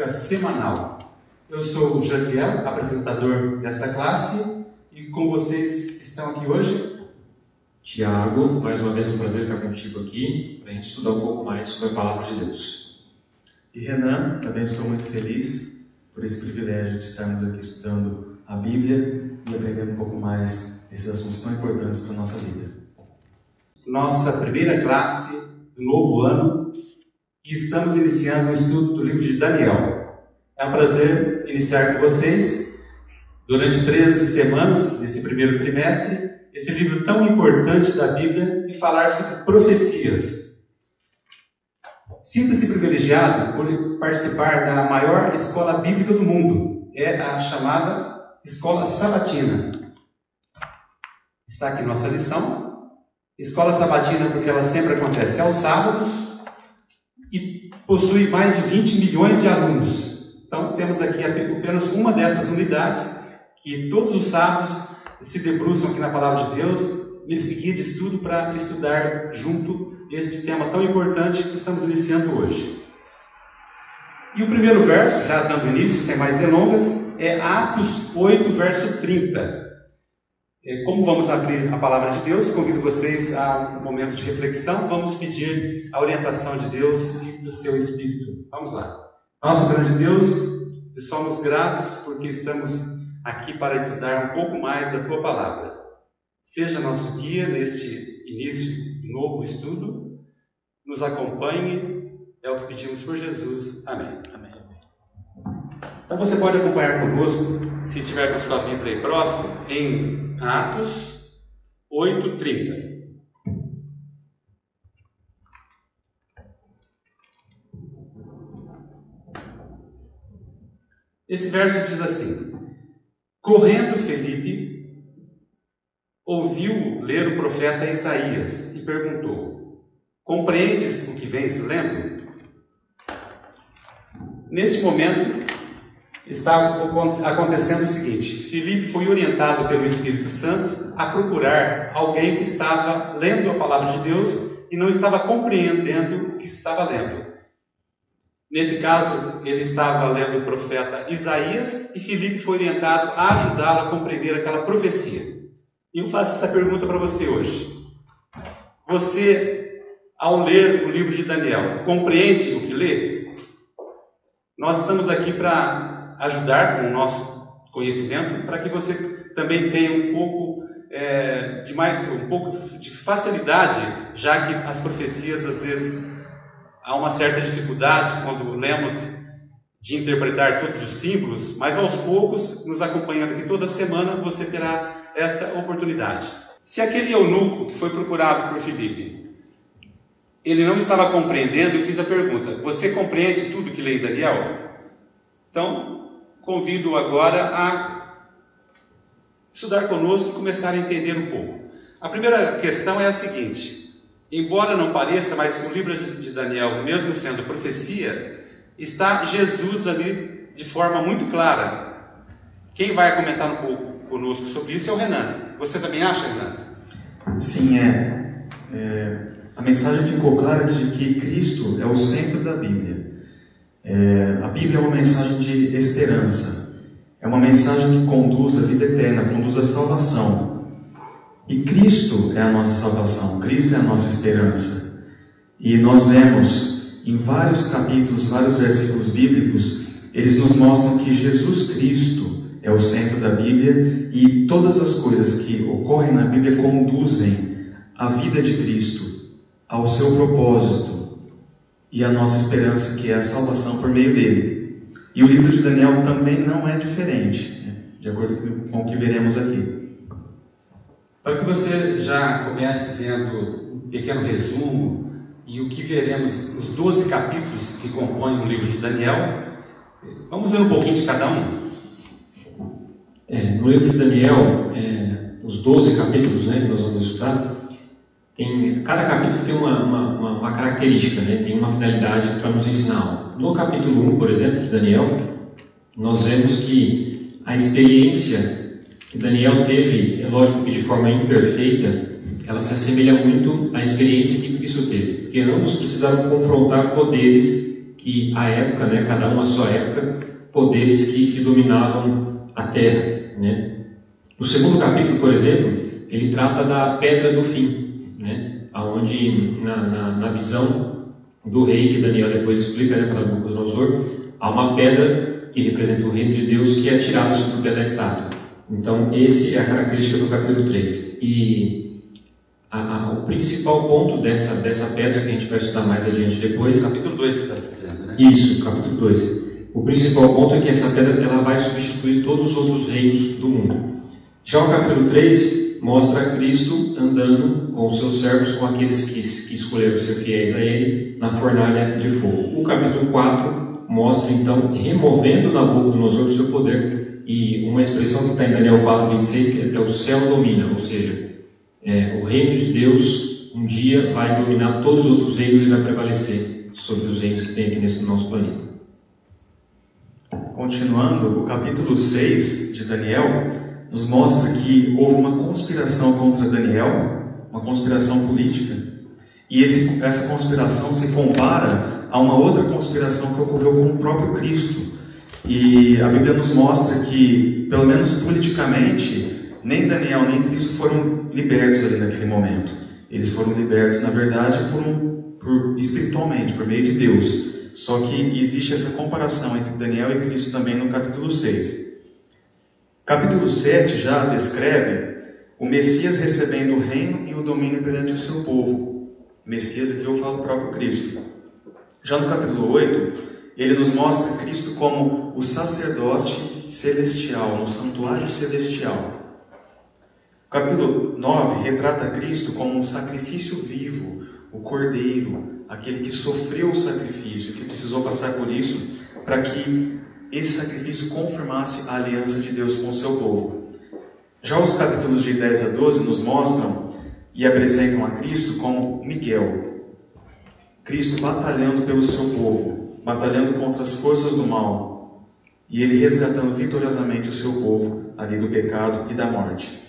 bíblica semanal. Eu sou o Jaziel, apresentador desta classe, e com vocês estão aqui hoje Tiago, mais uma vez um prazer estar contigo aqui para a gente estudar um pouco mais sobre a palavra de Deus. E Renan, também estou muito feliz por esse privilégio de estarmos aqui estudando a Bíblia e aprendendo um pouco mais desses assuntos tão importantes para a nossa vida. Nossa primeira classe do novo ano e estamos iniciando o estudo do livro de Daniel. É um prazer iniciar com vocês, durante 13 semanas desse primeiro trimestre, esse livro tão importante da Bíblia e falar sobre profecias. Sinta-se privilegiado por participar da maior escola bíblica do mundo, é a chamada Escola Sabatina. Está aqui nossa lição. Escola Sabatina, porque ela sempre acontece aos sábados, possui mais de 20 milhões de alunos. Então, temos aqui apenas uma dessas unidades que todos os sábados se debruçam aqui na Palavra de Deus nesse guia de estudo para estudar junto este tema tão importante que estamos iniciando hoje. E o primeiro verso, já dando início, sem mais delongas, é Atos 8, verso 30. É, como vamos abrir a palavra de Deus, convido vocês a um momento de reflexão. Vamos pedir a orientação de Deus e do seu Espírito. Vamos lá. Nosso grande Deus, te somos gratos porque estamos aqui para estudar um pouco mais da tua palavra. Seja nosso guia neste início de novo estudo. Nos acompanhe. É o que pedimos por Jesus. Amém. Amém. Então você pode acompanhar conosco, se estiver com a sua Bíblia aí próximo, em Atos 8:30. Esse verso diz assim: Correndo Felipe ouviu ler o profeta Isaías e perguntou: Compreendes o que vens lendo? Neste momento, está acontecendo o seguinte: Filipe foi orientado pelo Espírito Santo a procurar alguém que estava lendo a palavra de Deus e não estava compreendendo o que estava lendo. Nesse caso, ele estava lendo o profeta Isaías e Filipe foi orientado a ajudá-lo a compreender aquela profecia. E eu faço essa pergunta para você hoje. Você, ao ler o livro de Daniel, compreende o que lê? Nós estamos aqui para ajudar com o nosso conhecimento para que você também tenha um pouco é, de mais um pouco de facilidade, já que as profecias às vezes há uma certa dificuldade quando lemos de interpretar todos os símbolos, mas aos poucos, nos acompanhando aqui toda semana, você terá essa oportunidade. Se aquele eunuco que foi procurado por Filipe, ele não estava compreendendo, eu fiz a pergunta: Você compreende tudo que lê em Daniel? Então, convido agora a estudar conosco e começar a entender um pouco. A primeira questão é a seguinte: embora não pareça, mas no livro de Daniel, mesmo sendo profecia, está Jesus ali de forma muito clara. Quem vai comentar um pouco conosco sobre isso é o Renan. Você também acha, Renan? Sim, é. é a mensagem ficou clara de que Cristo é o centro da Bíblia. É, a Bíblia é uma mensagem de esperança, é uma mensagem que conduz à vida eterna, conduz à salvação. E Cristo é a nossa salvação, Cristo é a nossa esperança. E nós vemos em vários capítulos, vários versículos bíblicos, eles nos mostram que Jesus Cristo é o centro da Bíblia e todas as coisas que ocorrem na Bíblia conduzem à vida de Cristo, ao seu propósito, e a nossa esperança, que é a salvação por meio dele. E o livro de Daniel também não é diferente, né? de acordo com o que veremos aqui. Para que você já comece vendo um pequeno resumo e o que veremos nos 12 capítulos que compõem o livro de Daniel, vamos ver um pouquinho de cada um. É, no livro de Daniel, é, os 12 capítulos né, que nós vamos estudar, tem, cada capítulo tem uma, uma, uma, característica, né? tem uma finalidade para nos ensinar. No capítulo 1, por exemplo, de Daniel, nós vemos que a experiência que Daniel teve, é lógico que de forma imperfeita, ela se assemelha muito à experiência que Cristo teve, porque ambos precisaram confrontar poderes que à época, né, cada um à sua época, poderes que, que dominavam a terra. Né? No segundo capítulo, por exemplo, ele trata da pedra do fim? Onde na, na, na visão do rei, que Daniel depois explica né, para Nabucodonosor, há uma pedra que representa o reino de Deus que é atirada sobre o pé da estátua. Então, esse é a característica do capítulo 3. E a, a, o principal ponto dessa, dessa pedra, que a gente vai estudar mais adiante depois. Capítulo 2 você está dizendo, né? Isso, capítulo 2. O principal ponto é que essa pedra ela vai substituir todos os outros reinos do mundo. Já o capítulo 3 mostra Cristo andando com os seus servos, com aqueles que, que escolheram ser fiéis a Ele, na fornalha de fogo. O capítulo 4 mostra então removendo Nabucodonosor do seu poder e uma expressão que está em Daniel 4, 26, que é o céu domina, ou seja, é, o reino de Deus um dia vai dominar todos os outros reinos e vai prevalecer sobre os reinos que tem aqui nesse nosso planeta. Continuando, o capítulo 6 de Daniel nos mostra que houve uma conspiração contra Daniel, uma conspiração política, e esse, essa conspiração se compara a uma outra conspiração que ocorreu com o próprio Cristo. E a Bíblia nos mostra que, pelo menos politicamente, nem Daniel nem Cristo foram libertos ali naquele momento. Eles foram libertos, na verdade, por, um, por espiritualmente, por meio de Deus. Só que existe essa comparação entre Daniel e Cristo também no capítulo 6. Capítulo 7 já descreve o Messias recebendo o reino e o domínio perante o seu povo. Messias aqui eu falo o próprio Cristo. Já no capítulo 8, ele nos mostra Cristo como o sacerdote celestial, no santuário celestial. O capítulo 9 retrata Cristo como um sacrifício vivo, o cordeiro, aquele que sofreu o sacrifício, que precisou passar por isso, para que esse sacrifício confirmasse a aliança de Deus com o seu povo. Já os capítulos de 10 a 12 nos mostram e apresentam a Cristo como Miguel, Cristo batalhando pelo seu povo, batalhando contra as forças do mal, e ele resgatando vitoriosamente o seu povo ali do pecado e da morte.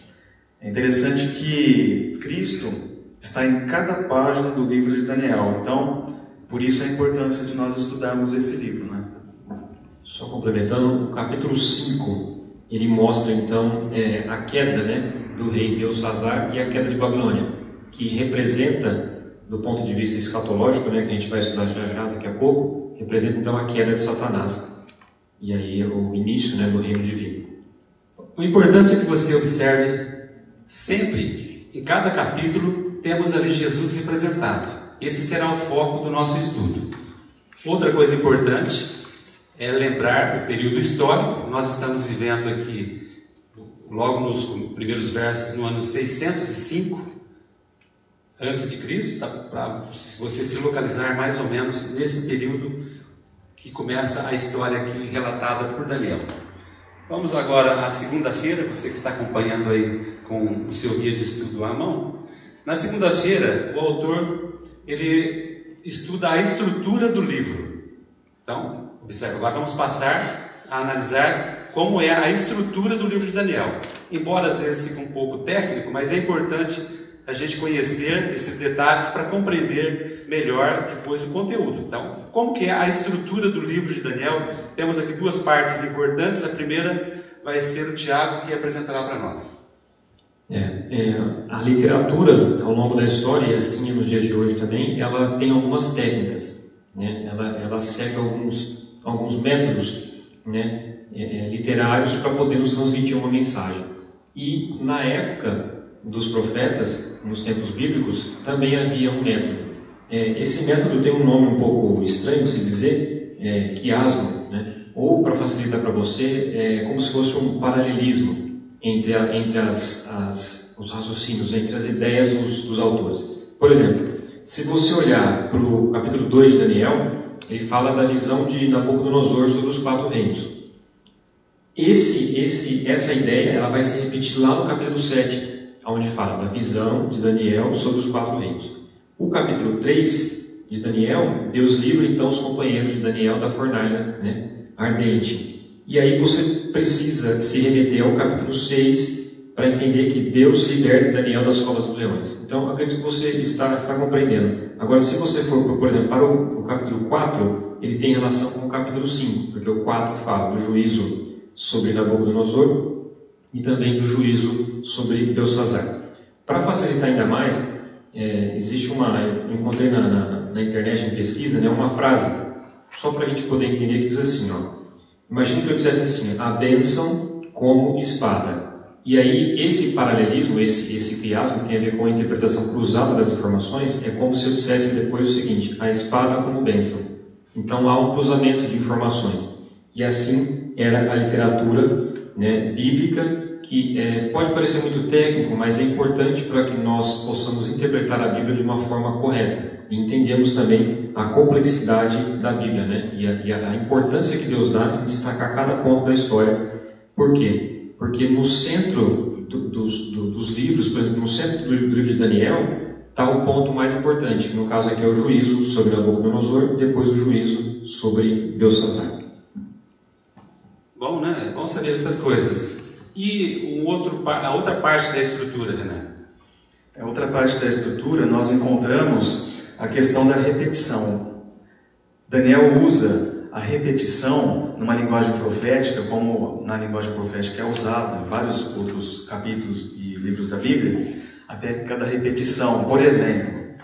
É interessante que Cristo está em cada página do livro de Daniel. Então, por isso a importância de nós estudarmos esse livro? Só complementando, o capítulo 5, ele mostra então é, a queda né, do rei Belsazar e a queda de Babilônia, que representa, do ponto de vista escatológico, né, que a gente vai estudar já já daqui a pouco, representa então a queda de Satanás. E aí o início né, do reino divino. O importante é que você observe sempre, em cada capítulo, temos ali Jesus representado. Esse será o foco do nosso estudo. Outra coisa importante é lembrar o período histórico. Nós estamos vivendo aqui, logo nos primeiros versos, no ano 605 antes de Cristo, tá? para você se localizar mais ou menos nesse período que começa a história aqui relatada por Daniel. Vamos agora à segunda-feira, você que está acompanhando aí com o seu guia de estudo à mão. Na segunda-feira, o autor ele estuda a estrutura do livro. Então, observe, agora vamos passar a analisar como é a estrutura do livro de Daniel. Embora às vezes fique um pouco técnico, mas é importante a gente conhecer esses detalhes para compreender melhor depois o conteúdo. Então, como que é a estrutura do livro de Daniel? Temos aqui duas partes importantes. A primeira vai ser o Tiago que apresentará para nós. É, é, a literatura, ao longo da história, e assim nos dias de hoje também, ela tem algumas técnicas, né? ela, ela segue alguns, alguns métodos né? É, é literários para poder nos transmitir uma mensagem. E na época dos profetas, nos tempos bíblicos, também havia um método. É, esse método tem um nome um pouco estranho se dizer, é, quiasmo, né? ou para facilitar para você, é como se fosse um paralelismo entre, a, entre as, as, os raciocínios, entre as ideias dos, dos autores. Por exemplo, se você olhar para o capítulo 2 de Daniel, ele fala da visão de Nabucodonosor sobre os quatro reinos. Esse, esse, essa ideia ela vai se repetir lá no capítulo 7, onde fala da visão de Daniel sobre os quatro reinos. O capítulo 3 de Daniel, Deus livra então os companheiros de Daniel da fornalha né, ardente. E aí você precisa se remeter ao capítulo 6 para entender que Deus liberta Daniel das covas dos leões. Então, acredito que você está, está compreendendo. Agora, se você for, por exemplo, para o, o capítulo 4, ele tem relação com o capítulo 5, porque o 4 fala do juízo sobre Nabucodonosor e também do juízo sobre Belsazar. Para facilitar ainda mais, é, existe uma, eu encontrei na, na, na, internet em pesquisa, né, uma frase, só para a gente poder entender, que diz assim, ó, imagine que eu dissesse assim, a bênção como espada. E aí, esse paralelismo, esse, esse quiasmo tem a ver com a interpretação cruzada das informações, é como se eu dissesse depois o seguinte, a espada como bênção. Então, há um cruzamento de informações. E assim era a literatura né, bíblica que é, pode parecer muito técnico, mas é importante para que nós possamos interpretar a Bíblia de uma forma correta e entendemos também a complexidade da Bíblia, né? E a, e a importância que Deus dá em destacar cada ponto da história. Por quê? Porque no centro do, dos, do, dos livros, por exemplo, no centro do livro de Daniel, está o ponto mais importante. No caso aqui é o juízo sobre Nabucodonosor, depois o juízo sobre Belsazar. Bom, né? Vamos saber essas coisas. E um outro, a outra parte da estrutura, Renan? A outra parte da estrutura, nós encontramos a questão da repetição. Daniel usa a repetição numa linguagem profética, como na linguagem profética é usada em vários outros capítulos e livros da Bíblia, a técnica da repetição. Por exemplo,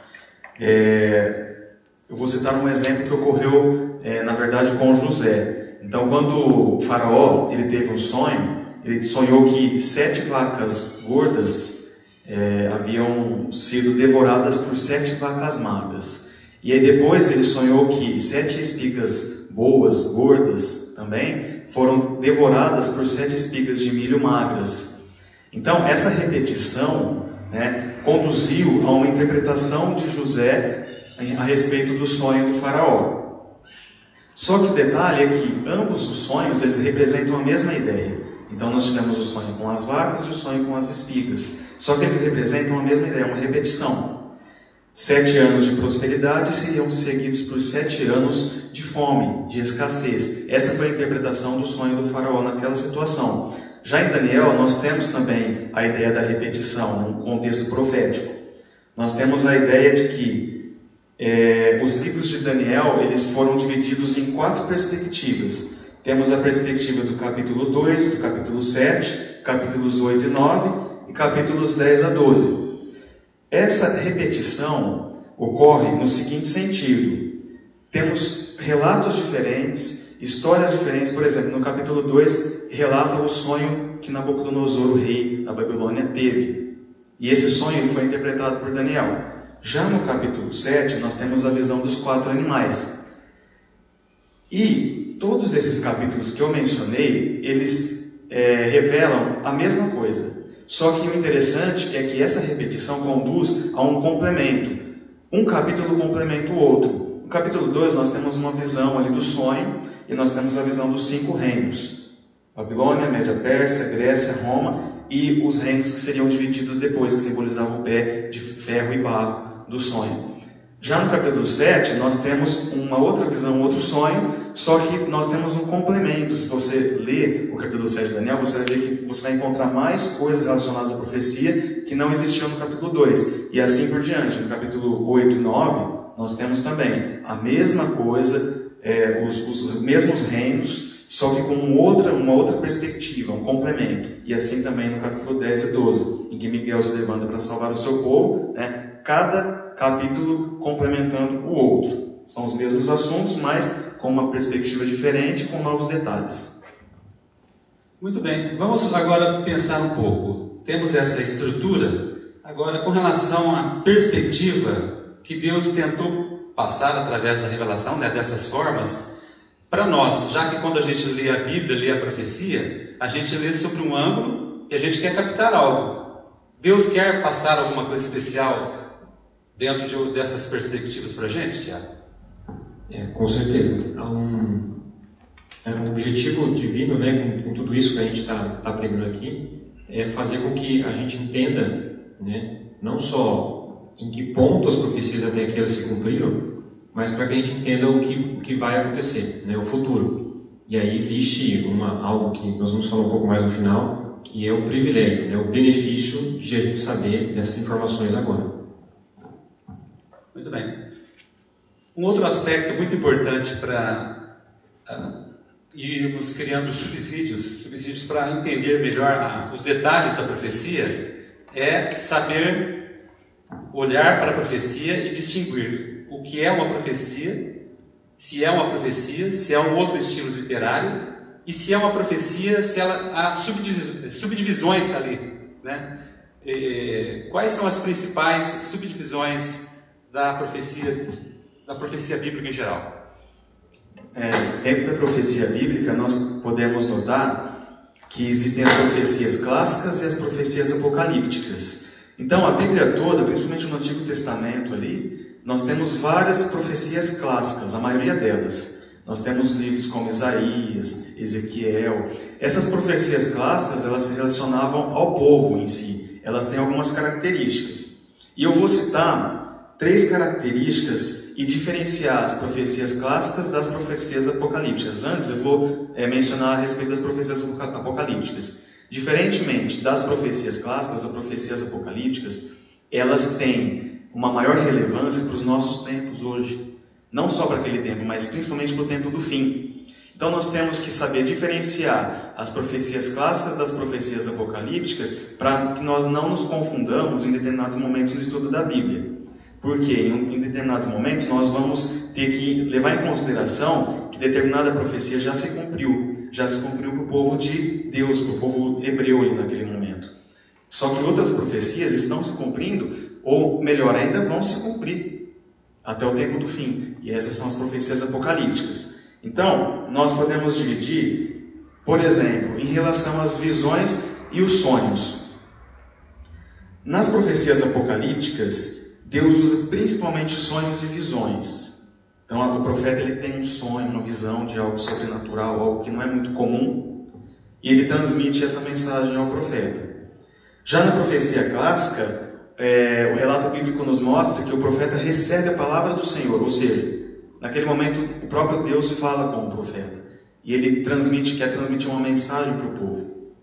é, eu vou citar um exemplo que ocorreu, é, na verdade, com José. Então, quando o faraó ele teve um sonho, ele sonhou que sete vacas gordas é, haviam sido devoradas por sete vacas magras. E aí depois ele sonhou que sete espigas boas, gordas também, foram devoradas por sete espigas de milho magras. Então essa repetição né, conduziu a uma interpretação de José a respeito do sonho do faraó. Só que o detalhe é que ambos os sonhos eles representam a mesma ideia. Então nós tivemos o sonho com as vacas e o sonho com as espigas. Só que eles representam a mesma ideia, uma repetição. Sete anos de prosperidade seriam seguidos por sete anos de fome, de escassez. Essa foi a interpretação do sonho do faraó naquela situação. Já em Daniel, nós temos também a ideia da repetição, num contexto profético. Nós temos a ideia de que é, os livros de Daniel eles foram divididos em quatro perspectivas. Temos a perspectiva do capítulo 2, do capítulo 7, capítulos 8 e 9 e capítulos 10 a 12. Essa repetição ocorre no seguinte sentido: temos relatos diferentes, histórias diferentes. Por exemplo, no capítulo 2, relata o sonho que Nabucodonosor, o rei da Babilônia, teve. E esse sonho foi interpretado por Daniel. Já no capítulo 7, nós temos a visão dos quatro animais. E todos esses capítulos que eu mencionei, eles é, revelam a mesma coisa. Só que o interessante é que essa repetição conduz a um complemento. Um capítulo complementa o outro. No capítulo 2 nós temos uma visão ali do sonho e nós temos a visão dos cinco reinos. Babilônia, Média Pérsia, Grécia, Roma e os reinos que seriam divididos depois, que simbolizavam o pé de ferro e barro do sonho. Já no capítulo 7, nós temos uma outra visão, outro sonho, só que nós temos um complemento. Se você ler o capítulo 7 de Daniel, você vai ver que você vai encontrar mais coisas relacionadas à profecia que não existiam no capítulo 2. E assim por diante. No capítulo 8 e 9, nós temos também a mesma coisa, é, os, os mesmos reinos, só que com outra, uma outra perspectiva, um complemento. E assim também no capítulo 10 e 12, em que Miguel se levanta para salvar o seu povo, né? cada capítulo complementando o outro. São os mesmos assuntos, mas com uma perspectiva diferente, com novos detalhes. Muito bem, vamos agora pensar um pouco. Temos essa estrutura, agora com relação à perspectiva que Deus tentou passar através da revelação, né, dessas formas, para nós, já que quando a gente lê a Bíblia, lê a profecia, a gente lê sobre um ângulo e a gente quer captar algo. Deus quer passar alguma coisa especial dentro de, dessas perspectivas para a gente, Tiago? É, com certeza. Há um, é um objetivo divino, né, com, com tudo isso que a gente está tá aprendendo aqui, é fazer com que a gente entenda, né, não só em que ponto as profecias até aqui elas se cumpriram, mas para que a gente entenda o que, o que vai acontecer, né, o futuro. E aí existe uma, algo que nós vamos falar um pouco mais no final, que é o privilégio, né, o benefício de a gente saber dessas informações agora. Muito bem. Um outro aspecto muito importante para uh, irmos criando subsídios, subsídios para entender melhor uh, os detalhes da profecia, é saber olhar para a profecia e distinguir o que é uma profecia, se é uma profecia, se é um outro estilo literário e se é uma profecia, se ela há subdivisões ali, né? E, quais são as principais subdivisões da profecia, da profecia bíblica em geral? É, dentro da profecia bíblica, nós podemos notar que existem as profecias clássicas e as profecias apocalípticas. Então, a Bíblia toda, principalmente no Antigo Testamento ali, nós temos várias profecias clássicas, a maioria delas. Nós temos livros como Isaías, Ezequiel. Essas profecias clássicas, elas se relacionavam ao povo em si. Elas têm algumas características. E eu vou citar três características e diferenciar as profecias clássicas das profecias apocalípticas. Antes, eu vou é, mencionar a respeito das profecias apocalípticas. Diferentemente das profecias clássicas, as profecias apocalípticas, elas têm uma maior relevância para os nossos tempos hoje não só para aquele tempo, mas principalmente para o tempo do fim. Então nós temos que saber diferenciar as profecias clássicas das profecias apocalípticas para que nós não nos confundamos em determinados momentos no estudo da Bíblia. Porque em determinados momentos nós vamos ter que levar em consideração que determinada profecia já se cumpriu, já se cumpriu para o povo de Deus, para o povo hebreu ali naquele momento. Só que outras profecias estão se cumprindo, ou melhor ainda, vão se cumprir até o tempo do fim. E essas são as profecias apocalípticas. Então, nós podemos dividir, por exemplo, em relação às visões e os sonhos. Nas profecias apocalípticas, Deus usa principalmente sonhos e visões. Então, o profeta ele tem um sonho, uma visão de algo sobrenatural, algo que não é muito comum, e ele transmite essa mensagem ao profeta. Já na profecia clássica, é, o relato bíblico nos mostra que o profeta recebe a palavra do Senhor, ou seja, naquele momento o próprio Deus fala com o profeta e ele transmite, quer transmitir uma mensagem para o povo.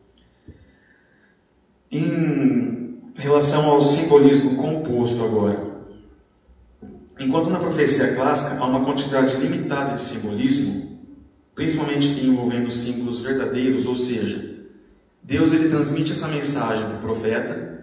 Em relação ao simbolismo composto agora, enquanto na profecia clássica há uma quantidade limitada de simbolismo, principalmente envolvendo símbolos verdadeiros, ou seja, Deus ele transmite essa mensagem para o profeta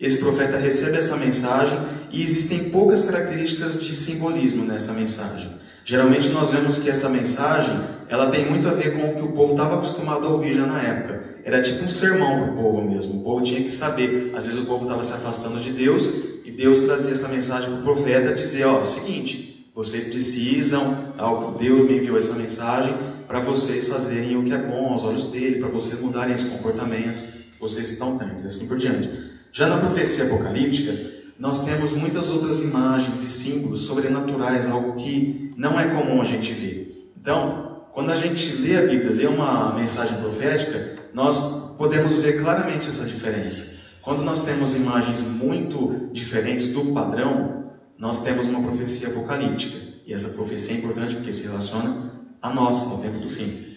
esse profeta recebe essa mensagem e existem poucas características de simbolismo nessa mensagem. Geralmente nós vemos que essa mensagem ela tem muito a ver com o que o povo estava acostumado a ouvir já na época. Era tipo um sermão para o povo mesmo. O povo tinha que saber. Às vezes o povo estava se afastando de Deus e Deus trazia essa mensagem para o profeta dizer: ó, é o seguinte, vocês precisam, Deus me enviou essa mensagem para vocês fazerem o que é bom aos olhos dele, para vocês mudarem esse comportamento que vocês estão tendo, e assim por diante. Já na profecia apocalíptica, nós temos muitas outras imagens e símbolos sobrenaturais, algo que não é comum a gente ver. Então, quando a gente lê a Bíblia, lê uma mensagem profética, nós podemos ver claramente essa diferença. Quando nós temos imagens muito diferentes do padrão, nós temos uma profecia apocalíptica. E essa profecia é importante porque se relaciona a nós, ao tempo do fim.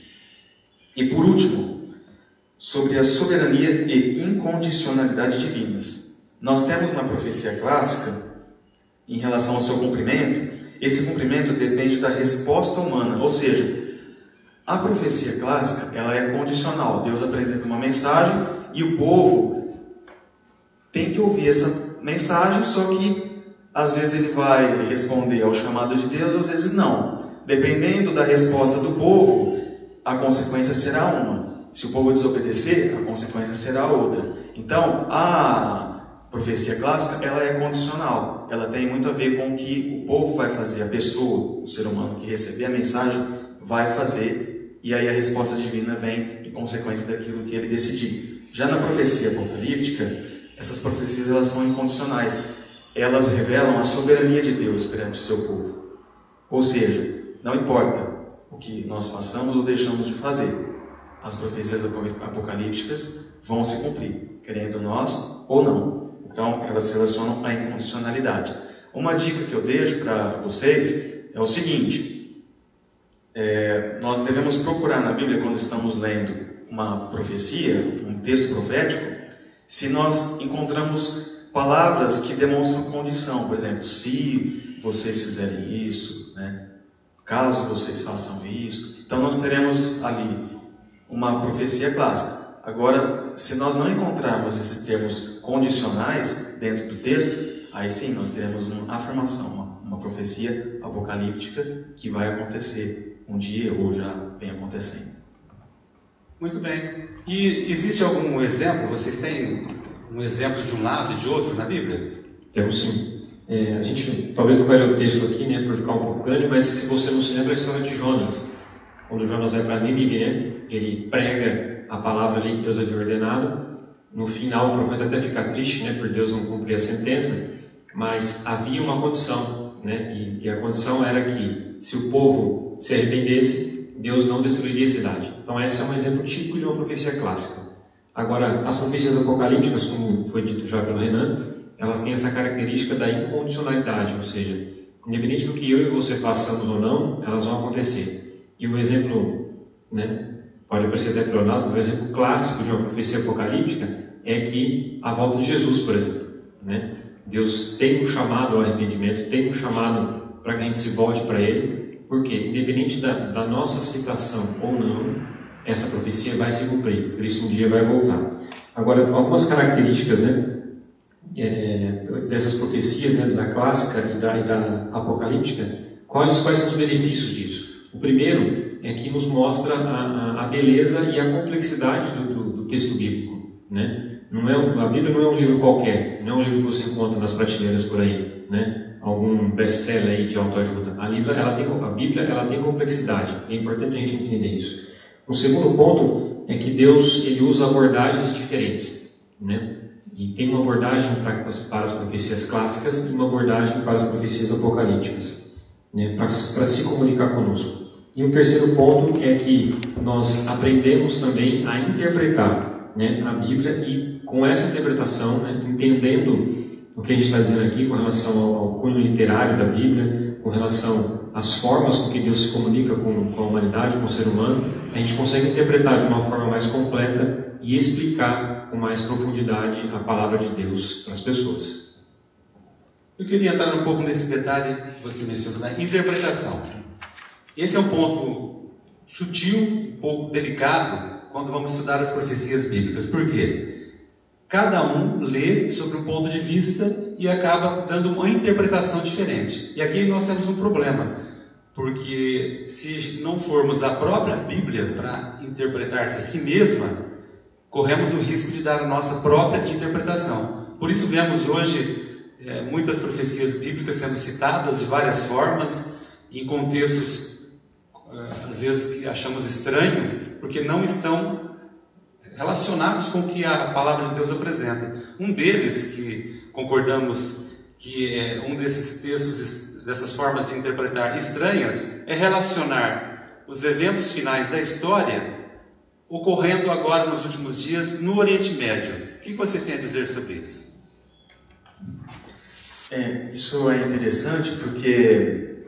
E por último, sobre a soberania e incondicionalidade divinas. Nós temos na profecia clássica, em relação ao seu cumprimento, esse cumprimento depende da resposta humana, ou seja, a profecia clássica ela é condicional. Deus apresenta uma mensagem e o povo tem que ouvir essa mensagem, só que às vezes ele vai responder ao chamado de Deus, às vezes não. Dependendo da resposta do povo, a consequência será uma. Se o povo desobedecer, a consequência será outra. Então, a profecia clássica, ela é condicional. Ela tem muito a ver com o que o povo vai fazer, a pessoa, o ser humano que receber a mensagem vai fazer, e aí a resposta divina vem em consequência daquilo que ele decidir. Já na profecia apocalíptica, essas profecias elas são incondicionais. Elas revelam a soberania de Deus perante o seu povo. Ou seja, não importa o que nós façamos ou deixamos de fazer, as profecias apocalípticas vão se cumprir, querendo nós ou não. Então, elas se relacionam à incondicionalidade. Uma dica que eu deixo para vocês é o seguinte: é, nós devemos procurar na Bíblia, quando estamos lendo uma profecia, um texto profético, se nós encontramos palavras que demonstram condição, por exemplo, se vocês fizerem isso, né? caso vocês façam isso, então nós teremos ali uma profecia clássica. Agora, se nós não encontrarmos esses termos condicionais dentro do texto, aí sim nós teremos uma afirmação, uma, uma profecia apocalíptica que vai acontecer um dia ou já vem acontecendo. Muito bem. E existe algum exemplo? Vocês têm um exemplo de um lado e de outro na Bíblia? Temos sim. É, a gente talvez não vai ler o texto aqui, né, por ficar um pouco grande, mas se você não se lembra a história de Jonas, quando Jonas vai para Nínive, né, ele prega a palavra ali que Deus havia ordenado. No final, o profeta até fica triste, né, por Deus não cumprir a sentença, mas havia uma condição, né, e, e a condição era que se o povo se arrependesse, Deus não destruiria a cidade. Então, esse é um exemplo típico de uma profecia clássica. Agora, as profecias apocalípticas, como foi dito já pelo Renan, elas têm essa característica da incondicionalidade, ou seja, independente do que eu e você façamos ou não, elas vão acontecer. E o exemplo, né, pode parecer até pleonasmo, o exemplo clássico de uma profecia apocalíptica é que a volta de Jesus, por exemplo, né, Deus tem um chamado ao arrependimento, tem um chamado para que a gente se volte para Ele, porque independente da, da nossa situação ou não, essa profecia vai se cumprir, Cristo um dia vai voltar. Agora, algumas características, né, é, dessas profecias né, da clássica e da, e da apocalíptica, quais, quais são os benefícios disso? O primeiro é que nos mostra a, a, a beleza e a complexidade do, do, do texto bíblico. Né? Não é, a Bíblia não é um livro qualquer, não é um livro que você encontra nas prateleiras por aí, né? Algum best-seller aí de autoajuda. A, livra, ela tem, a Bíblia ela tem complexidade, é importante a gente entender isso. O segundo ponto é que Deus ele usa abordagens diferentes. Né? E tem uma abordagem para, para as profecias clássicas e uma abordagem para as profecias apocalípticas, né, para, para se comunicar conosco. E o terceiro ponto é que nós aprendemos também a interpretar né, a Bíblia e com essa interpretação, né, entendendo o que a gente está dizendo aqui com relação ao, cunho literário da Bíblia, com relação às formas com que Deus se comunica com, com a humanidade, com o ser humano, a gente consegue interpretar de uma forma mais completa e explicar com mais profundidade a palavra de Deus para as pessoas. Eu queria entrar um pouco nesse detalhe que você mencionou da interpretação. Esse é um ponto sutil, um pouco delicado, quando vamos estudar as profecias bíblicas. Por quê? Cada um lê sobre um ponto de vista e acaba dando uma interpretação diferente. E aqui nós temos um problema, porque se não formos a própria Bíblia para interpretar-se a si mesma, corremos o risco de dar a nossa própria interpretação. Por isso vemos hoje é, muitas profecias bíblicas sendo citadas de várias formas, em contextos é, às vezes que achamos estranho, porque não estão relacionados com o que a palavra de Deus apresenta. Um deles que concordamos que é um desses textos, dessas formas de interpretar estranhas, é relacionar os eventos finais da história ocorrendo agora nos últimos dias no Oriente Médio. O que você tem a dizer sobre isso? É, isso é interessante porque,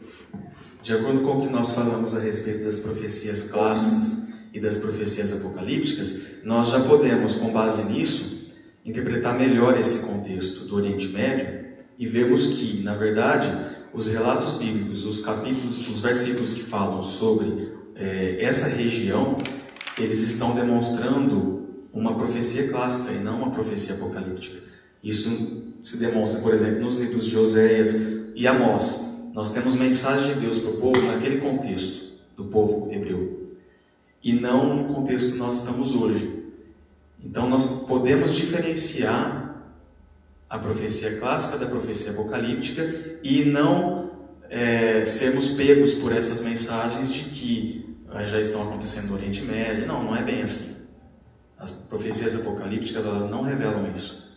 de acordo com o que nós falamos a respeito das profecias clássicas e das profecias apocalípticas, nós já podemos, com base nisso, interpretar melhor esse contexto do Oriente Médio e vemos que, na verdade, os relatos bíblicos, os capítulos, os versículos que falam sobre é, essa região eles estão demonstrando uma profecia clássica e não uma profecia apocalíptica. Isso se demonstra, por exemplo, nos livros de Oséias e Amós. Nós temos mensagem de Deus para o povo naquele contexto do povo hebreu e não no contexto que nós estamos hoje. Então nós podemos diferenciar a profecia clássica da profecia apocalíptica e não é, sermos pegos por essas mensagens de que já estão acontecendo no Oriente Médio. Não, não é bem assim. As profecias apocalípticas elas não revelam isso.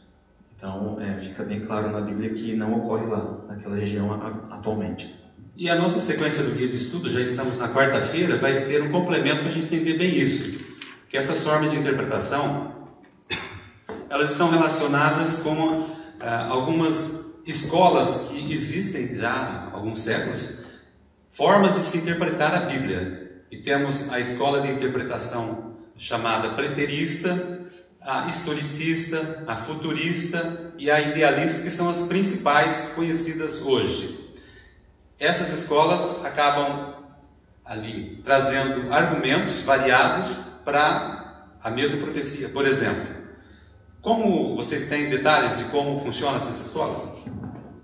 Então é, fica bem claro na Bíblia que não ocorre lá, naquela região atualmente. E a nossa sequência do guia de estudo, já estamos na quarta-feira, vai ser um complemento para a gente entender bem isso. Que essas formas de interpretação, elas estão relacionadas com ah, algumas escolas que existem já há alguns séculos, formas de se interpretar a Bíblia. E temos a escola de interpretação chamada preterista, a historicista, a futurista e a idealista, que são as principais conhecidas hoje. Essas escolas acabam ali trazendo argumentos variados para a mesma profecia. Por exemplo, como vocês têm detalhes de como funcionam essas escolas?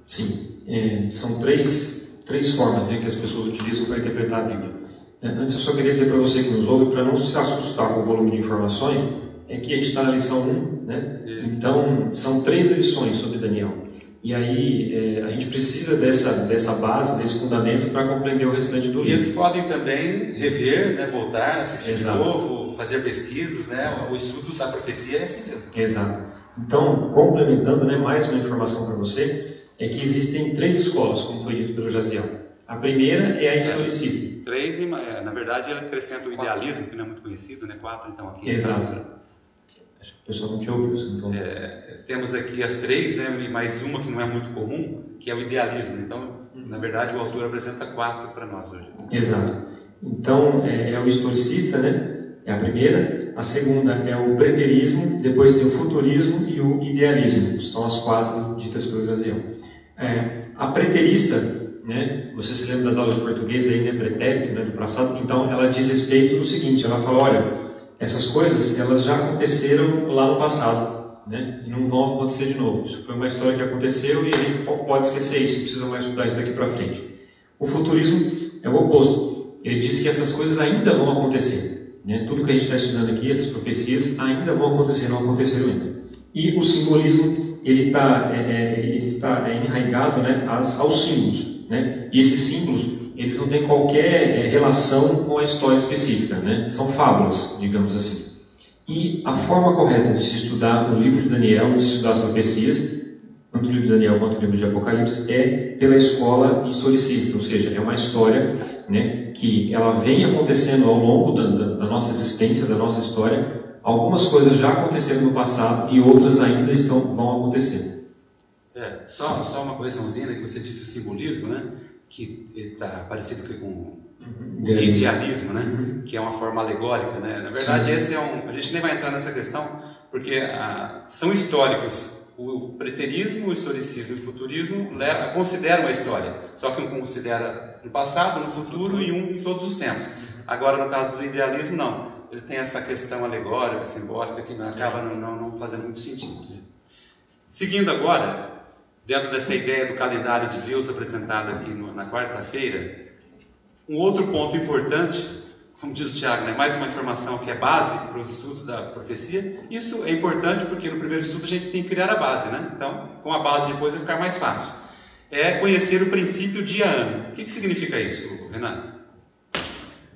Sim, é, são três, três formas né, que as pessoas utilizam para interpretar a Bíblia. É, antes eu só queria dizer para você que nos ouve, para não se assustar com o volume de informações, é que a gente está na lição 1, né? Então, são três lições sobre Daniel. E aí é, a gente precisa dessa, dessa base, desse fundamento para compreender o restante do livro. E eles podem também rever, né, voltar, assistir Exato. de novo, fazer pesquisas, né? O estudo da profecia é assim mesmo. Exato. Então, complementando, né, mais uma informação para você, é que existem três escolas, como foi dito pelo Jaziel. A primeira é a historicismo. É, três, na verdade, ele acrescenta o idealismo, que não é muito conhecido, né? Quatro, então, aqui. Exato. Acho que o pessoal não te ouviu. Então... É, temos aqui as três, né, e mais uma que não é muito comum, que é o idealismo. Então, na verdade, o autor apresenta quatro para nós hoje. Exato. Então, é, é, o historicista, né? É a primeira. A segunda é o preterismo, depois tem o futurismo e o idealismo. São as quatro ditas pelo Jaziel. É, a preterista, né? Você se lembra das aulas de português aí, né? Pretérito, né? Do passado. Então, ela diz respeito do seguinte: ela fala, olha essas coisas elas já aconteceram lá no passado, né? E não vão acontecer de novo. Isso foi uma história que aconteceu e a gente pode esquecer isso, precisa mais estudar isso daqui para frente. O futurismo é o oposto. Ele diz que essas coisas ainda vão acontecer. Né? Tudo que a gente está estudando aqui, essas profecias, ainda vão acontecer, não aconteceram ainda. E o simbolismo, ele, tá, é, é, ele está é, enraigado né, aos, aos símbolos. Né? E esses símbolos eles não têm qualquer é, relação com a história específica, né? são fábulas, digamos assim. E a forma correta de se estudar o livro de Daniel, de se estudar as profecias, tanto o livro de Daniel quanto o livro de Apocalipse, é pela escola historicista, ou seja, é uma história né, que ela vem acontecendo ao longo da, da, da nossa existência, da nossa história. Algumas coisas já aconteceram no passado e outras ainda estão, vão acontecer. É, só, só uma correçãozinha, né, que você disse o simbolismo, né? Que está parecido com uhum. idealismo, né? Uhum. que é uma forma alegórica. Né? Na verdade, Sim. esse é um, a gente nem vai entrar nessa questão, porque ah, são históricos. O preterismo, o historicismo e o futurismo leva, consideram a história, só que um considera no passado, no futuro e um em todos os tempos. Agora, no caso do idealismo, não. Ele tem essa questão alegórica, simbólica, que acaba não, não, não fazendo muito sentido. Seguindo agora, dentro dessa ideia do calendário de Deus apresentado aqui no, na quarta-feira, um outro ponto importante, como diz o Tiago, né, mais uma informação que é base para os estudos da profecia. Isso é importante porque no primeiro estudo a gente tem que criar a base, né? Então, com a base depois vai ficar mais fácil. É conhecer o princípio dia-ano. O que, que significa isso, Renan?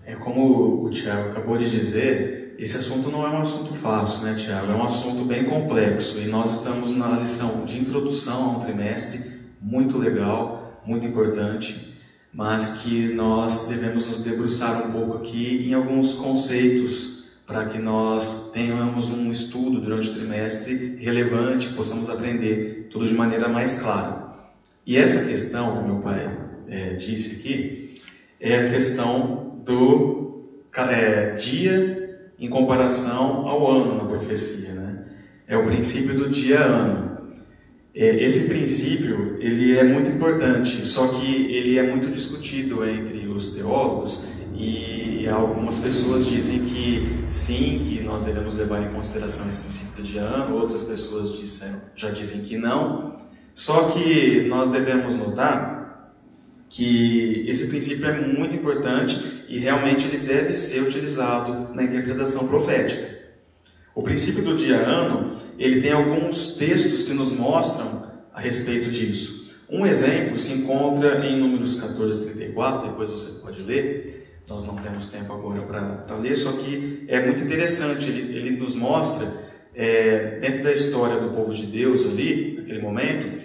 É como o Tiago acabou de dizer, esse assunto não é um assunto fácil, né, Tiago? É um assunto bem complexo e nós estamos na lição de introdução a um trimestre muito legal, muito importante, mas que nós devemos nos debruçar um pouco aqui em alguns conceitos para que nós tenhamos um estudo durante o trimestre relevante, possamos aprender tudo de maneira mais clara. E essa questão, como meu pai é, disse aqui, é a questão do é, dia em comparação ao ano na profecia, né? É o princípio do dia-ano. É, esse princípio ele é muito importante, só que ele é muito discutido entre os teólogos e algumas pessoas dizem que sim, que nós devemos levar em consideração esse princípio do dia-ano, outras pessoas disseram, já dizem que não. Só que nós devemos notar que esse princípio é muito importante e realmente ele deve ser utilizado na interpretação profética. O princípio do dia-ano, ele tem alguns textos que nos mostram a respeito disso. Um exemplo se encontra em Números 14, 34, depois você pode ler, nós não temos tempo agora para ler, só que é muito interessante, ele, ele nos mostra, é, dentro da história do povo de Deus ali, naquele momento,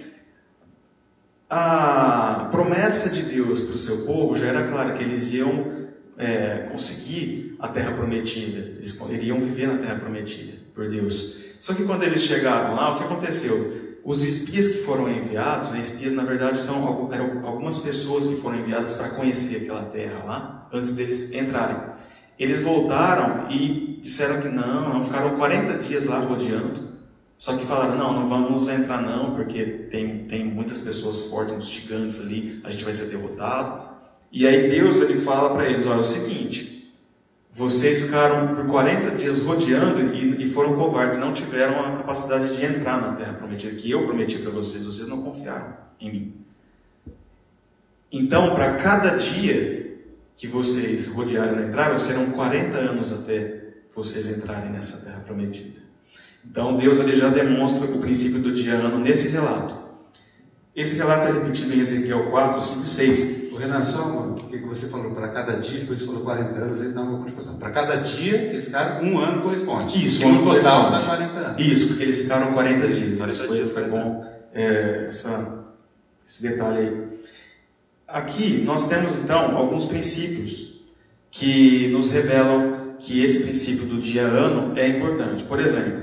a promessa de Deus para o seu povo já era clara, que eles iam é, conseguir a terra prometida, eles iriam viver na terra prometida por Deus. Só que quando eles chegaram lá, o que aconteceu? Os espias que foram enviados, né, espias na verdade são eram algumas pessoas que foram enviadas para conhecer aquela terra lá, antes deles entrarem. Eles voltaram e disseram que não, não ficaram 40 dias lá rodeando. Só que falaram, não, não vamos entrar não, porque tem, tem muitas pessoas fortes, uns gigantes ali, a gente vai ser derrotado. E aí Deus ele fala para eles, olha, é o seguinte, vocês ficaram por 40 dias rodeando e, e, foram covardes, não tiveram a capacidade de entrar na terra prometida, que eu prometi para vocês, vocês não confiaram em mim. Então, para cada dia que vocês rodearem na entrada, serão 40 anos até vocês entrarem nessa terra prometida. Então, Deus ele já demonstra o princípio do dia ano nesse relato. Esse relato é repetido em Ezequiel 4, 5 e 6. O Renan, só o que você falou, para cada dia, depois você falou 40 anos, ele dá uma confusão. Para cada dia, esse cara, um ano corresponde. Isso, no total dá 40 anos. Isso, porque eles ficaram 40 dias. 40 Isso foi, dias, foi bom é, essa, esse detalhe aí. Aqui nós temos então alguns princípios que nos revelam que esse princípio do dia-ano é importante. Por exemplo,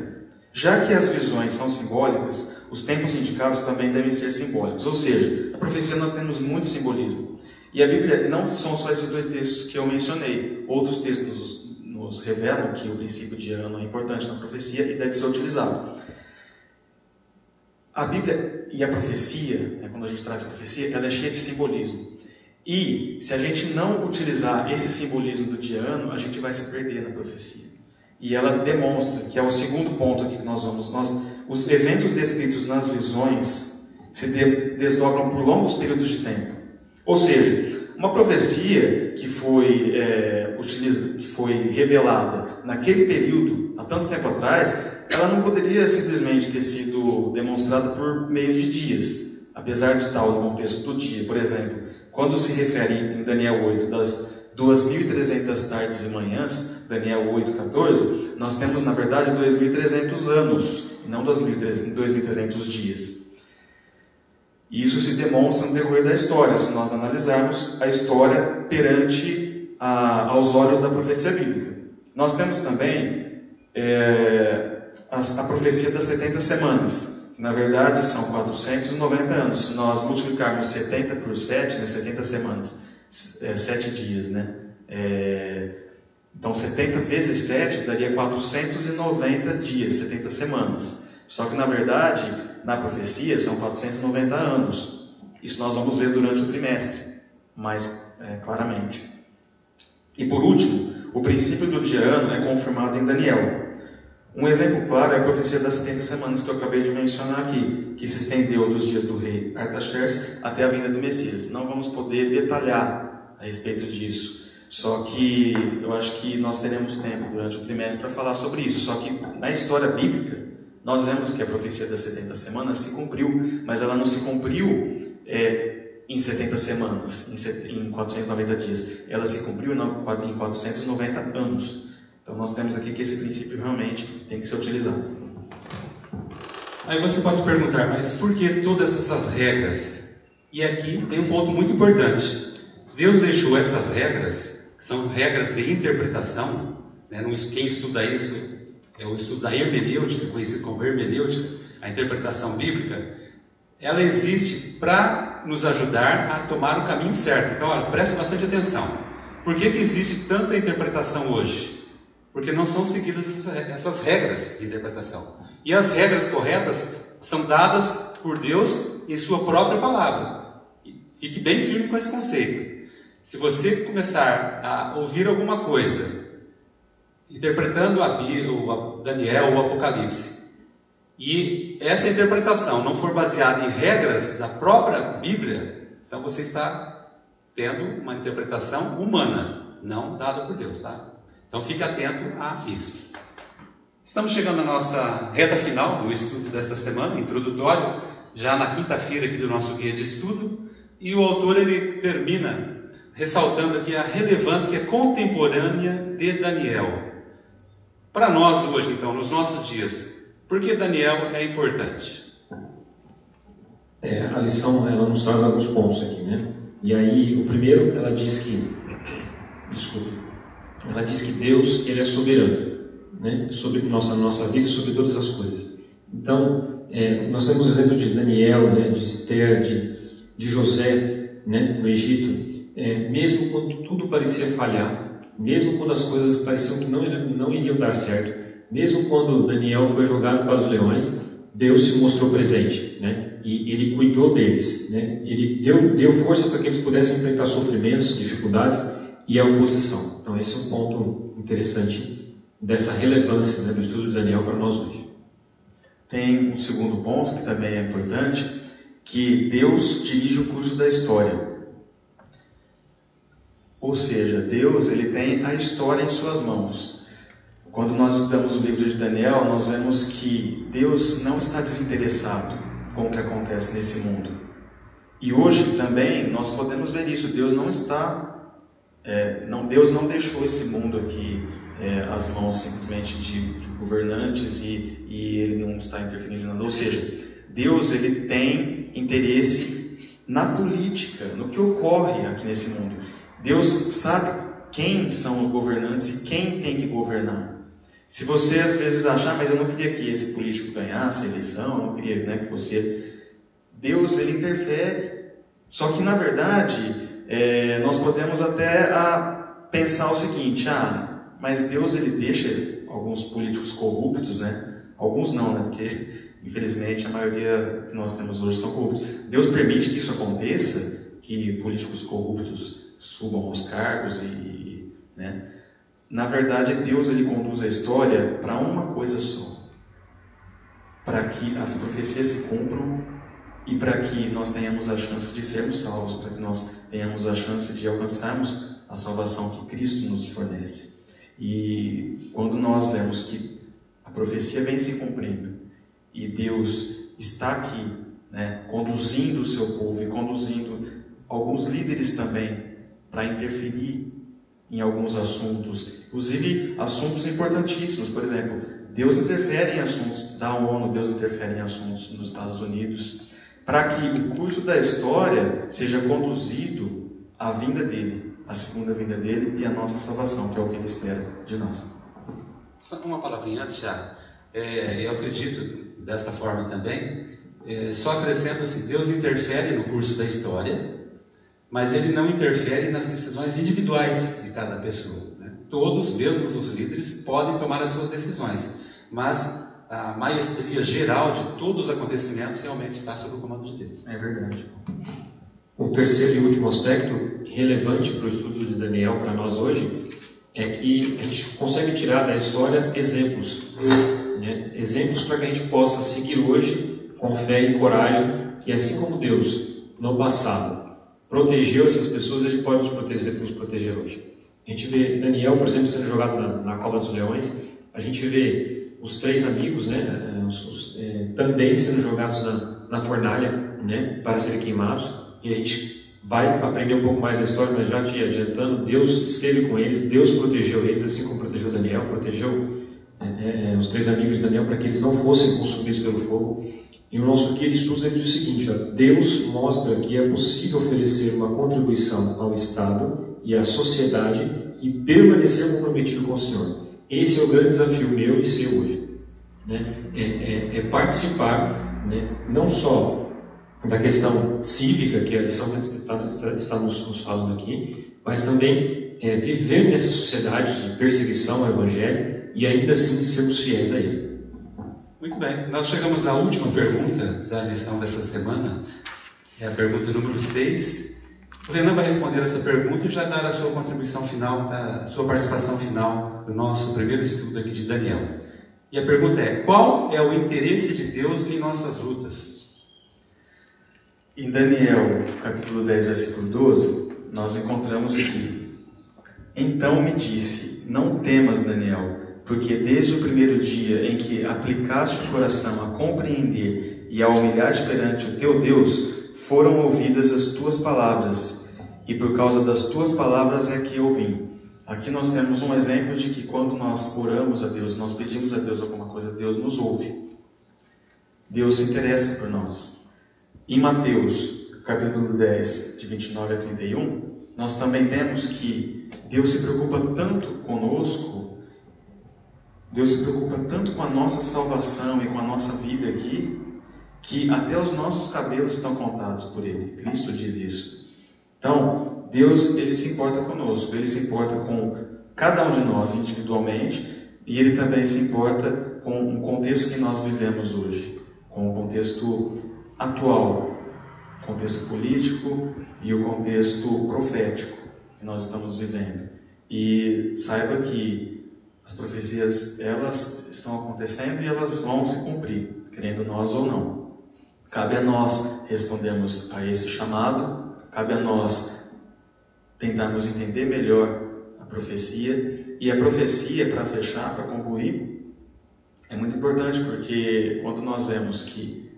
já que as visões são simbólicas, os tempos indicados também devem ser simbólicos. Ou seja, na profecia nós temos muito simbolismo. E a Bíblia não são só esses dois textos que eu mencionei. Outros textos nos, revelam que o princípio de ano é importante na profecia e deve ser utilizado. A Bíblia e a profecia, né, quando a gente trata de profecia, ela é cheia de simbolismo. E se a gente não utilizar esse simbolismo do dia ano, a gente vai se perder na profecia. E ela demonstra, que é o segundo ponto aqui que nós vamos, nós, os eventos descritos nas visões se de, desdobram por longos períodos de tempo. Ou seja, uma profecia que foi, é, utiliza, que foi revelada naquele período, há tanto tempo atrás, ela não poderia simplesmente ter sido demonstrada por meio de dias, apesar de tal no contexto do dia. Por exemplo, quando se refere em Daniel 8 das 2.300 tardes e manhãs, Daniel 8, 14, nós temos na verdade 2.300 anos, não 2.300 dias. E isso se demonstra no decorrer da história, se nós analisarmos a história perante a, aos olhos da profecia bíblica. Nós temos também é, a, a, profecia das 70 semanas, que na verdade são 490 anos. Se nós multiplicarmos 70 por 7, né, 70 semanas, é, 7 dias, né? É, então 70 vezes 7 daria 490 dias, 70 semanas. Só que na verdade na profecia são 490 anos. Isso nós vamos ver durante o trimestre, mais é, claramente. E por último, o princípio do dia ano é confirmado em Daniel. Um exemplo claro é a profecia das 70 semanas que eu acabei de mencionar aqui, que se estendeu dos dias do rei Artaxerxes até a vinda do Messias. Não vamos poder detalhar a respeito disso, só que eu acho que nós teremos tempo durante o trimestre para falar sobre isso. Só que na história bíblica, nós vemos que a profecia das 70 semanas se cumpriu, mas ela não se cumpriu é, em 70 semanas, em 490 dias. Ela se cumpriu em 490 anos. Então nós temos aqui que esse princípio realmente tem que ser utilizado. Aí você pode perguntar, mas por que todas essas regras? E aqui tem um ponto muito importante. Deus deixou essas regras, que são regras de interpretação, né? quem estuda isso é o estudo da hermenêutica, conhecido como hermenêutica, a interpretação bíblica, ela existe para nos ajudar a tomar o caminho certo. Então, olha, preste bastante atenção. Por que, que existe tanta interpretação hoje? Porque não são seguidas essas regras de interpretação. E as regras corretas são dadas por Deus em Sua própria palavra. Fique bem firme com esse conceito. Se você começar a ouvir alguma coisa interpretando a Bíblia, o Daniel, o Apocalipse, e essa interpretação não for baseada em regras da própria Bíblia, então você está tendo uma interpretação humana, não dada por Deus, tá? Então fique atento a isso. Estamos chegando à nossa reta final do estudo desta semana, introdutório, já na quinta-feira aqui do nosso guia de estudo, e o autor ele termina ressaltando aqui a relevância contemporânea de Daniel. Para nós hoje, então, nos nossos dias, por que Daniel é importante? É, a lição ela nos traz alguns pontos aqui, né? E aí, o primeiro, ela diz que, desculpa, ela diz que Deus ele é soberano, né? Sobre nossa nossa vida, sobre todas as coisas. Então, é, nós temos o exemplo de Daniel, né? De Esther, de, de José, né? No Egito, é, mesmo quando tudo parecia falhar, mesmo quando as coisas pareciam que não, não iriam dar certo, mesmo quando Daniel foi jogado para os leões, Deus se mostrou presente, né? E ele cuidou deles, né? Ele deu, deu força para que eles pudessem enfrentar sofrimentos, dificuldades e a oposição. Então esse é um ponto interessante dessa relevância né, do estudo de Daniel para nós hoje. Tem um segundo ponto que também é importante, que Deus dirige o curso da história. Ou seja, Deus ele tem a história em suas mãos. Quando nós estudamos o livro de Daniel, nós vemos que Deus não está desinteressado com o que acontece nesse mundo. E hoje também nós podemos ver isso. Deus não está, é, não, Deus não deixou esse mundo aqui é, as mãos simplesmente de, de governantes e, e, ele não está interferindo nada. Ou seja, Deus ele tem interesse na política, no que ocorre aqui nesse mundo. Deus sabe quem são os governantes e quem tem que governar. Se você às vezes achar, mas eu não queria que esse político ganhasse a eleição, eu não queria né, que você. Deus ele interfere. Só que na verdade é, nós podemos até a, ah, pensar o seguinte: ah, mas Deus ele deixa alguns políticos corruptos, né? Alguns não, né? Porque infelizmente a maioria que nós temos hoje são corruptos. Deus permite que isso aconteça, que políticos corruptos subam aos cargos e, né? Na verdade, Deus ele conduz a história para uma coisa só, para que as profecias se cumpram e para que nós tenhamos a chance de sermos salvos, para que nós tenhamos a chance de alcançarmos a salvação que Cristo nos fornece. E quando nós vemos que a profecia vem se cumprindo e Deus está aqui, né, conduzindo o seu povo e conduzindo alguns líderes também para interferir em alguns assuntos, inclusive assuntos importantíssimos. Por exemplo, Deus interfere em assuntos da ONU, Deus interfere em assuntos nos Estados Unidos, para que o curso da história seja conduzido à vinda dele, à segunda vinda dele e à nossa salvação, que é o que ele espera de nós. Só uma palavrinha antes, já. É, eu acredito desta forma também. É, só acrescento assim: Deus interfere no curso da história mas ele não interfere nas decisões individuais de cada pessoa. Né? Todos, mesmo os líderes, podem tomar as suas decisões, mas a maestria geral de todos os acontecimentos realmente está sob o comando de Deus. É verdade. O terceiro e último aspecto relevante para o estudo de Daniel para nós hoje é que a gente consegue tirar da história exemplos, né? exemplos para que a gente possa seguir hoje com fé e coragem, que assim como Deus no passado protegeu essas pessoas, ele pode nos proteger, nos proteger hoje. A gente vê Daniel, por exemplo, sendo jogado na, na cova dos leões, a gente vê os três amigos, né, os, os, é, também sendo jogados na, na fornalha, né, para serem queimados, e a gente vai aprender um pouco mais a história, mas já te adiantando, Deus esteve com eles, Deus protegeu eles, assim como protegeu Daniel, protegeu é, é, os três amigos de Daniel para que eles não fossem consumidos pelo fogo. E o nosso guia de estudos diz o seguinte: ó, Deus mostra que é possível oferecer uma contribuição ao Estado e à sociedade e permanecer comprometido com o Senhor. Esse é o grande desafio meu e seu hoje. Né? É, é, é participar né? não só da questão cívica, que é a lição que está, está, está nos, nos, falando aqui, mas também é, viver nessa sociedade de perseguição ao Evangelho e ainda assim sermos fiéis a Ele. Muito bem, nós chegamos à última pergunta da lição dessa semana, é a pergunta número 6. O Renan vai responder essa pergunta e já dar a sua contribuição final, a sua participação final do nosso primeiro estudo aqui de Daniel. E a pergunta é: qual é o interesse de Deus em nossas lutas? Em Daniel, capítulo 10, versículo 12, nós encontramos que: Então me disse: Não temas, Daniel porque desde o primeiro dia em que aplicaste o coração a compreender e a humilhar-te perante o teu Deus, foram ouvidas as tuas palavras, e por causa das tuas palavras é que eu vim. Aqui nós temos um exemplo de que quando nós oramos a Deus, nós pedimos a Deus alguma coisa, Deus nos ouve. Deus se interessa por nós. Em Mateus, capítulo 10, de 29 a 31, nós também temos que Deus se preocupa tanto conosco Deus se preocupa tanto com a nossa salvação e com a nossa vida aqui, que até os nossos cabelos estão contados por Ele. Cristo diz isso. Então, Deus, Ele se importa conosco, Ele se importa com cada um de nós individualmente e ele também se importa com o contexto que nós vivemos hoje, com o contexto atual, o contexto político e o contexto profético que nós estamos vivendo. E saiba que as profecias elas estão acontecendo e elas vão se cumprir, querendo nós ou não. Cabe a nós respondermos a esse chamado, cabe a nós tentarmos entender melhor a profecia. E a profecia, para fechar, para concluir, é muito importante porque quando nós vemos que,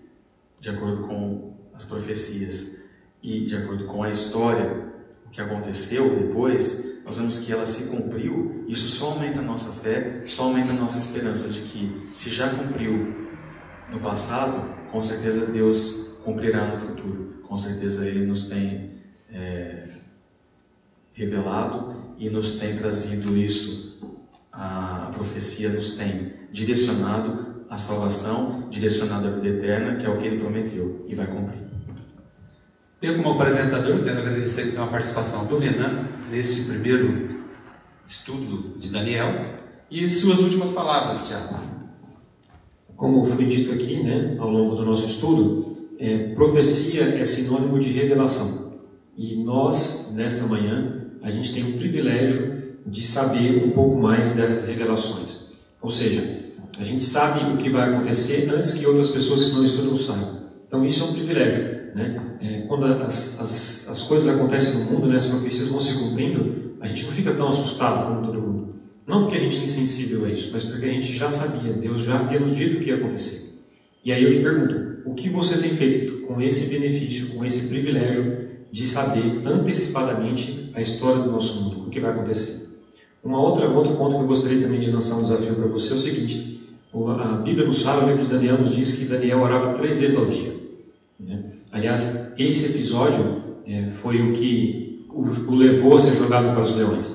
de acordo com as profecias e de acordo com a história, o que aconteceu depois, nós vemos que ela se cumpriu, isso só aumenta a nossa fé, só aumenta a nossa esperança de que, se já cumpriu no passado, com certeza Deus cumprirá no futuro. Com certeza Ele nos tem é, revelado e nos tem trazido isso. A, profecia nos tem direcionado à salvação, direcionado à vida eterna, que é o que Ele prometeu e vai cumprir. Eu, como apresentador, quero agradecer então a participação do Renan neste primeiro estudo de Daniel e suas últimas palavras, Tiago. Como foi dito aqui, né, ao longo do nosso estudo, é, profecia é sinônimo de revelação. E nós, nesta manhã, a gente tem o privilégio de saber um pouco mais dessas revelações. Ou seja, a gente sabe o que vai acontecer antes que outras pessoas que não estudam saibam. Então isso é um privilégio. Né? É, quando as, as, as coisas acontecem no mundo, né, as profecias vão se cumprindo, a gente não fica tão assustado como todo mundo. Não porque a gente é insensível a isso, mas porque a gente já sabia, Deus já havia nos dito o que ia acontecer. E aí eu te pergunto, o que você tem feito com esse benefício, com esse privilégio de saber antecipadamente a história do nosso mundo, o que vai acontecer? Uma outra, outro ponto que eu gostaria também de lançar um desafio para você é o seguinte: a Bíblia nos fala, o livro de Daniel nos diz que Daniel orava três vezes ao dia. Né? Aliás, esse episódio é, foi o que o, o levou a ser jogado para os leões.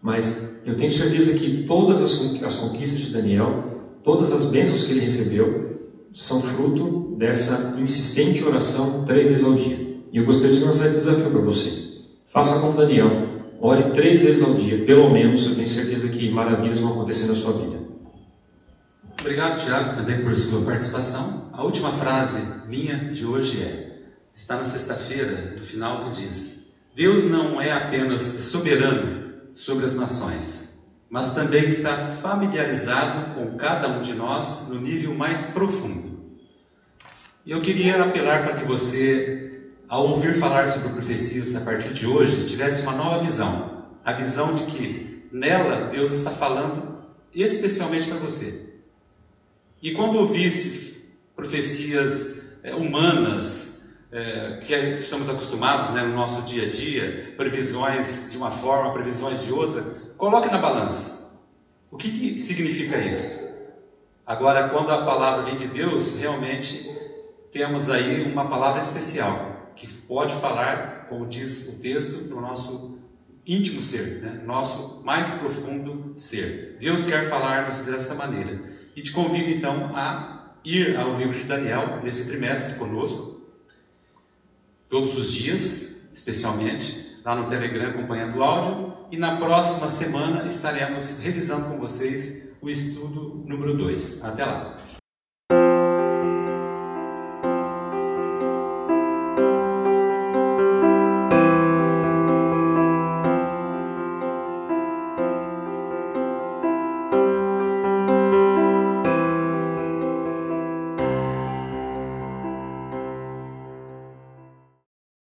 Mas eu tenho certeza que todas as, as conquistas de Daniel, todas as bênçãos que ele recebeu, são fruto dessa insistente oração três vezes ao dia. E eu gostaria de lançar esse desafio para você. Faça como Daniel. Ore três vezes ao dia, pelo menos, eu tenho certeza que maravilhas vão acontecer na sua vida. Obrigado, Tiago, também por sua participação. A última frase minha de hoje é: está na sexta-feira, no final, que diz: Deus não é apenas soberano sobre as nações, mas também está familiarizado com cada um de nós no nível mais profundo. E eu queria apelar para que você, ao ouvir falar sobre profecias a partir de hoje, tivesse uma nova visão, a visão de que nela Deus está falando especialmente para você. E quando ouvisse profecias é, humanas, é, que estamos acostumados né, no nosso dia a dia, previsões de uma forma, previsões de outra, coloque na balança. O que, que significa isso? Agora, quando a palavra vem de Deus, realmente temos aí uma palavra especial, que pode falar, como diz o texto, para o nosso íntimo ser, né? nosso mais profundo ser. Deus quer falar-nos dessa maneira. E te convido então a ir ao livro de Daniel nesse trimestre conosco, todos os dias, especialmente, lá no Telegram acompanhando o áudio. E na próxima semana estaremos revisando com vocês o estudo número 2. Até lá!